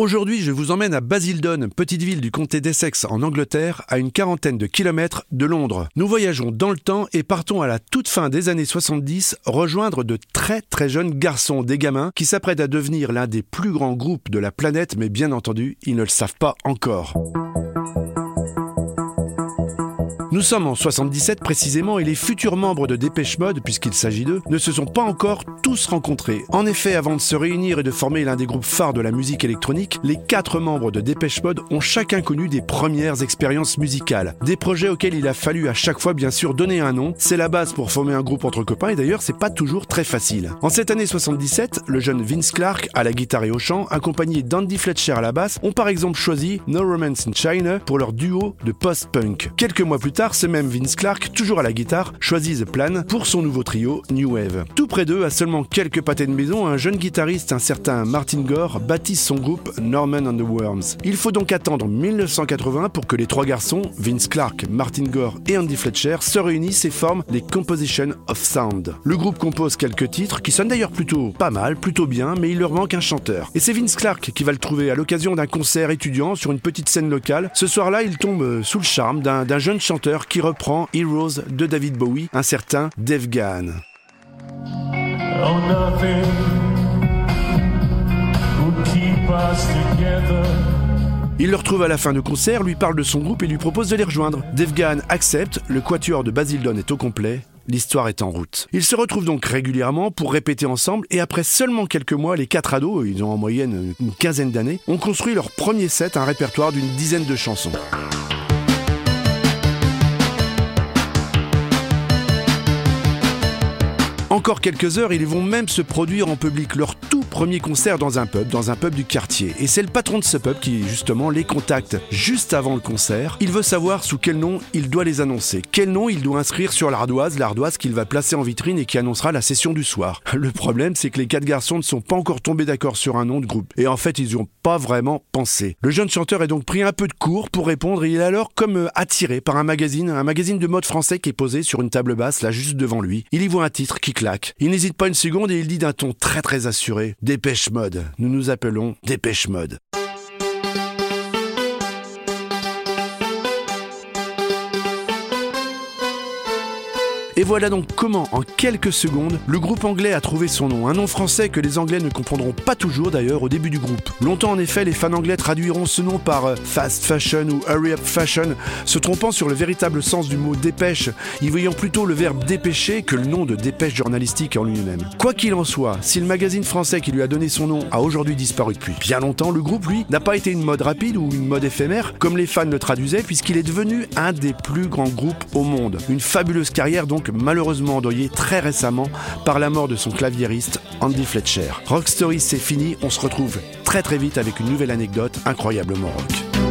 Aujourd'hui, je vous emmène à Basildon, petite ville du comté d'Essex en Angleterre, à une quarantaine de kilomètres de Londres. Nous voyageons dans le temps et partons à la toute fin des années 70 rejoindre de très très jeunes garçons, des gamins, qui s'apprêtent à devenir l'un des plus grands groupes de la planète, mais bien entendu, ils ne le savent pas encore. Nous sommes en 77 précisément et les futurs membres de Dépêche Mode, puisqu'il s'agit d'eux, ne se sont pas encore tous rencontrés. En effet, avant de se réunir et de former l'un des groupes phares de la musique électronique, les quatre membres de Dépêche Mode ont chacun connu des premières expériences musicales. Des projets auxquels il a fallu à chaque fois bien sûr donner un nom. C'est la base pour former un groupe entre copains et d'ailleurs c'est pas toujours très facile. En cette année 77, le jeune Vince Clark à la guitare et au chant, accompagné d'Andy Fletcher à la basse, ont par exemple choisi No Romance in China pour leur duo de post-punk. Quelques mois plus tard, ce même Vince Clark, toujours à la guitare, choisit The Plan pour son nouveau trio New Wave. Tout près d'eux, à seulement quelques pâtés de maison, un jeune guitariste, un certain Martin Gore, baptise son groupe Norman and the Worms. Il faut donc attendre 1980 pour que les trois garçons, Vince Clark, Martin Gore et Andy Fletcher, se réunissent et forment les Composition of Sound. Le groupe compose quelques titres qui sonnent d'ailleurs plutôt pas mal, plutôt bien, mais il leur manque un chanteur. Et c'est Vince Clark qui va le trouver à l'occasion d'un concert étudiant sur une petite scène locale. Ce soir-là, il tombe sous le charme d'un jeune chanteur qui reprend Heroes de David Bowie, un certain Dave Gahan. Il le retrouve à la fin du concert, lui parle de son groupe et lui propose de les rejoindre. Dave Gahan accepte, le quatuor de Basildon est au complet, l'histoire est en route. Ils se retrouvent donc régulièrement pour répéter ensemble et après seulement quelques mois, les quatre ados, ils ont en moyenne une quinzaine d'années, ont construit leur premier set, un répertoire d'une dizaine de chansons. Encore quelques heures, ils vont même se produire en public leur tout premier concert dans un pub, dans un pub du quartier. Et c'est le patron de ce pub qui, justement, les contacte juste avant le concert. Il veut savoir sous quel nom il doit les annoncer. Quel nom il doit inscrire sur l'ardoise, l'ardoise qu'il va placer en vitrine et qui annoncera la session du soir. Le problème, c'est que les quatre garçons ne sont pas encore tombés d'accord sur un nom de groupe. Et en fait, ils n'y ont pas vraiment pensé. Le jeune chanteur est donc pris un peu de cours pour répondre et il est alors comme euh, attiré par un magazine, un magazine de mode français qui est posé sur une table basse là juste devant lui. Il y voit un titre qui il n'hésite pas une seconde et il dit d'un ton très très assuré Dépêche mode. Nous nous appelons Dépêche mode. Et voilà donc comment, en quelques secondes, le groupe anglais a trouvé son nom. Un nom français que les Anglais ne comprendront pas toujours d'ailleurs au début du groupe. Longtemps en effet, les fans anglais traduiront ce nom par euh, fast fashion ou hurry up fashion, se trompant sur le véritable sens du mot dépêche, y voyant plutôt le verbe dépêcher que le nom de dépêche journalistique en lui-même. Quoi qu'il en soit, si le magazine français qui lui a donné son nom a aujourd'hui disparu depuis bien longtemps, le groupe, lui, n'a pas été une mode rapide ou une mode éphémère, comme les fans le traduisaient, puisqu'il est devenu un des plus grands groupes au monde. Une fabuleuse carrière donc malheureusement endeuillé très récemment par la mort de son claviériste Andy Fletcher. Rock Story c'est fini, on se retrouve très très vite avec une nouvelle anecdote incroyablement rock.